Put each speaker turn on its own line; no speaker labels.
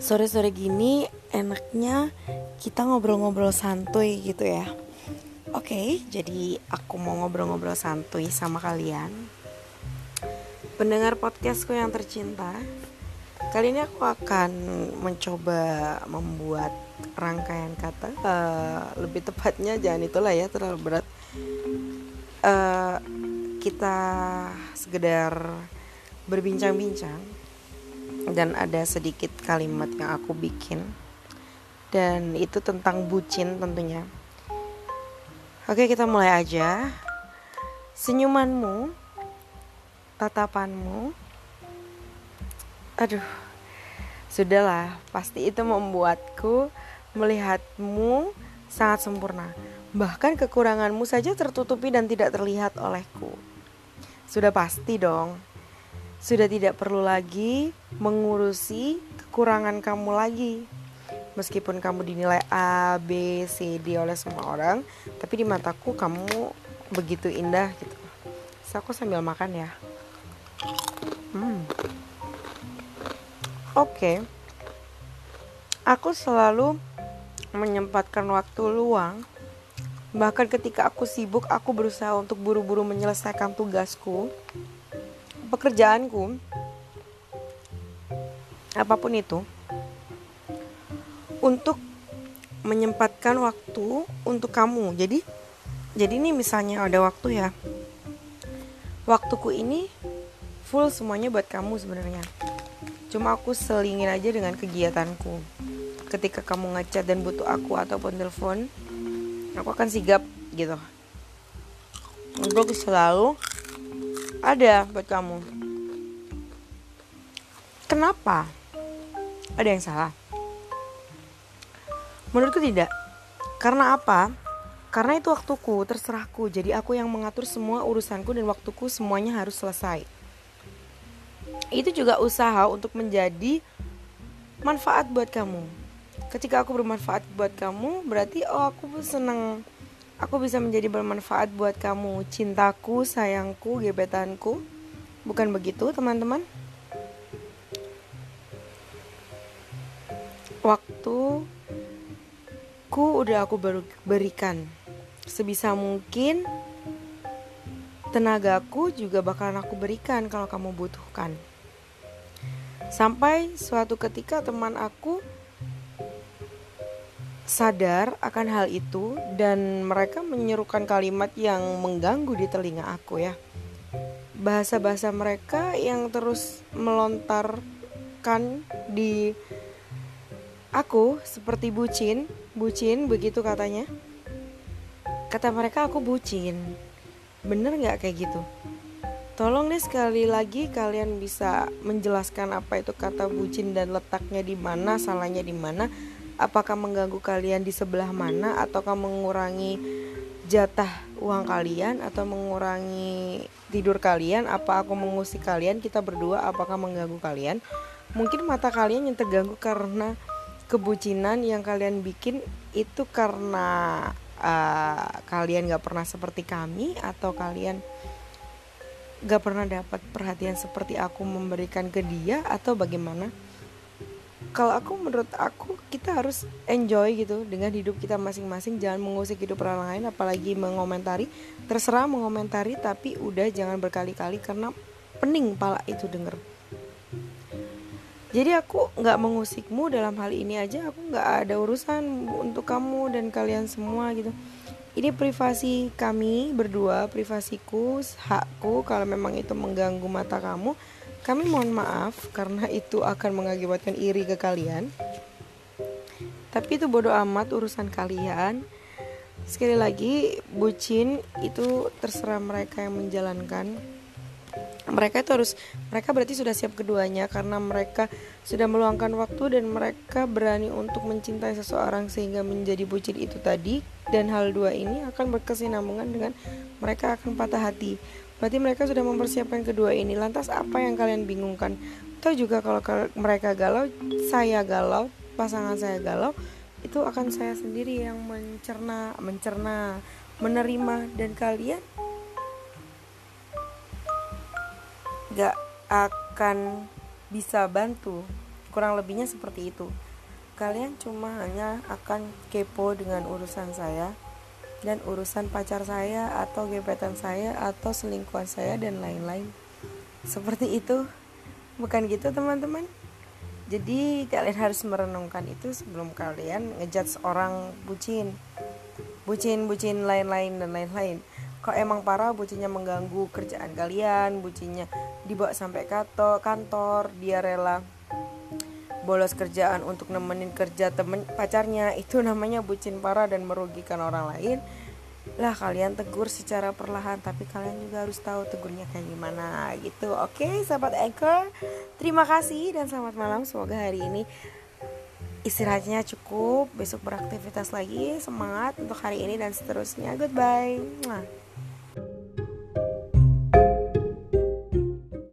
sore-sore gini enaknya kita ngobrol-ngobrol santuy gitu ya. Oke, jadi aku mau ngobrol-ngobrol santuy sama kalian. Pendengar podcastku yang tercinta, kali ini aku akan mencoba membuat rangkaian kata. Uh, lebih tepatnya jangan itulah ya terlalu berat. Uh, kita sekedar berbincang-bincang dan ada sedikit kalimat yang aku bikin. Dan itu tentang bucin tentunya. Oke kita mulai aja. Senyumanmu tatapanmu. Aduh sudahlah. Pasti itu membuatku melihatmu sangat sempurna. Bahkan kekuranganmu saja tertutupi dan tidak terlihat olehku. Sudah pasti dong sudah tidak perlu lagi mengurusi kekurangan kamu lagi. Meskipun kamu dinilai A, B, C, D oleh semua orang, tapi di mataku kamu begitu indah gitu. So, aku sambil makan ya. Hmm. Oke. Okay. Aku selalu menyempatkan waktu luang Bahkan ketika aku sibuk, aku berusaha untuk buru-buru menyelesaikan tugasku pekerjaanku apa pun itu untuk menyempatkan waktu untuk kamu. Jadi jadi ini misalnya ada waktu ya. Waktuku ini full semuanya buat kamu sebenarnya. Cuma aku selingin aja dengan kegiatanku. Ketika kamu ngechat dan butuh aku ataupun telepon aku akan sigap gitu. Untuk selalu ada buat kamu. Kenapa? Ada yang salah? Menurutku tidak. Karena apa? Karena itu waktuku, terserahku. Jadi aku yang mengatur semua urusanku dan waktuku semuanya harus selesai. Itu juga usaha untuk menjadi manfaat buat kamu. Ketika aku bermanfaat buat kamu, berarti oh aku senang Aku bisa menjadi bermanfaat buat kamu, cintaku, sayangku, gebetanku. Bukan begitu, teman-teman? Waktu ku udah aku berikan sebisa mungkin tenagaku juga bakalan aku berikan kalau kamu butuhkan. Sampai suatu ketika teman aku sadar akan hal itu dan mereka menyerukan kalimat yang mengganggu di telinga aku ya. Bahasa-bahasa mereka yang terus melontarkan di aku seperti bucin, bucin begitu katanya. Kata mereka aku bucin. Bener nggak kayak gitu? Tolong deh sekali lagi kalian bisa menjelaskan apa itu kata bucin dan letaknya di mana, salahnya di mana apakah mengganggu kalian di sebelah mana? Ataukah mengurangi jatah uang kalian? Atau mengurangi tidur kalian? Apa aku mengusik kalian? Kita berdua apakah mengganggu kalian? Mungkin mata kalian yang terganggu karena kebucinan yang kalian bikin itu karena uh, kalian gak pernah seperti kami? Atau kalian gak pernah dapat perhatian seperti aku memberikan ke dia? Atau bagaimana kalau aku menurut aku kita harus enjoy gitu dengan hidup kita masing-masing. Jangan mengusik hidup orang lain apalagi mengomentari. Terserah mengomentari tapi udah jangan berkali-kali karena pening pala itu denger. Jadi aku nggak mengusikmu dalam hal ini aja. Aku nggak ada urusan untuk kamu dan kalian semua gitu. Ini privasi kami berdua privasiku hakku. Kalau memang itu mengganggu mata kamu kami mohon maaf karena itu akan mengakibatkan iri ke kalian. Tapi itu bodoh amat urusan kalian. Sekali lagi, bucin itu terserah mereka yang menjalankan. Mereka itu harus mereka berarti sudah siap keduanya karena mereka sudah meluangkan waktu dan mereka berani untuk mencintai seseorang sehingga menjadi bucin itu tadi dan hal dua ini akan berkesinambungan dengan mereka akan patah hati Berarti mereka sudah mempersiapkan kedua ini. Lantas apa yang kalian bingungkan? Atau juga kalau mereka galau, saya galau, pasangan saya galau, itu akan saya sendiri yang mencerna, mencerna, menerima dan kalian gak akan bisa bantu. Kurang lebihnya seperti itu. Kalian cuma hanya akan kepo dengan urusan saya dan urusan pacar saya atau gebetan saya atau selingkuhan saya dan lain-lain. Seperti itu. Bukan gitu teman-teman? Jadi kalian harus merenungkan itu sebelum kalian ngejudge orang bucin. Bucin bucin lain-lain dan lain-lain kalau emang parah bucinnya mengganggu kerjaan kalian bucinnya dibawa sampai kantor kantor dia rela bolos kerjaan untuk nemenin kerja temen pacarnya. Itu namanya bucin parah dan merugikan orang lain. Lah kalian tegur secara perlahan tapi kalian juga harus tahu tegurnya kayak gimana gitu. Oke sahabat anchor terima kasih dan selamat malam. Semoga hari ini istirahatnya cukup. Besok beraktivitas lagi. Semangat untuk hari ini dan seterusnya. Goodbye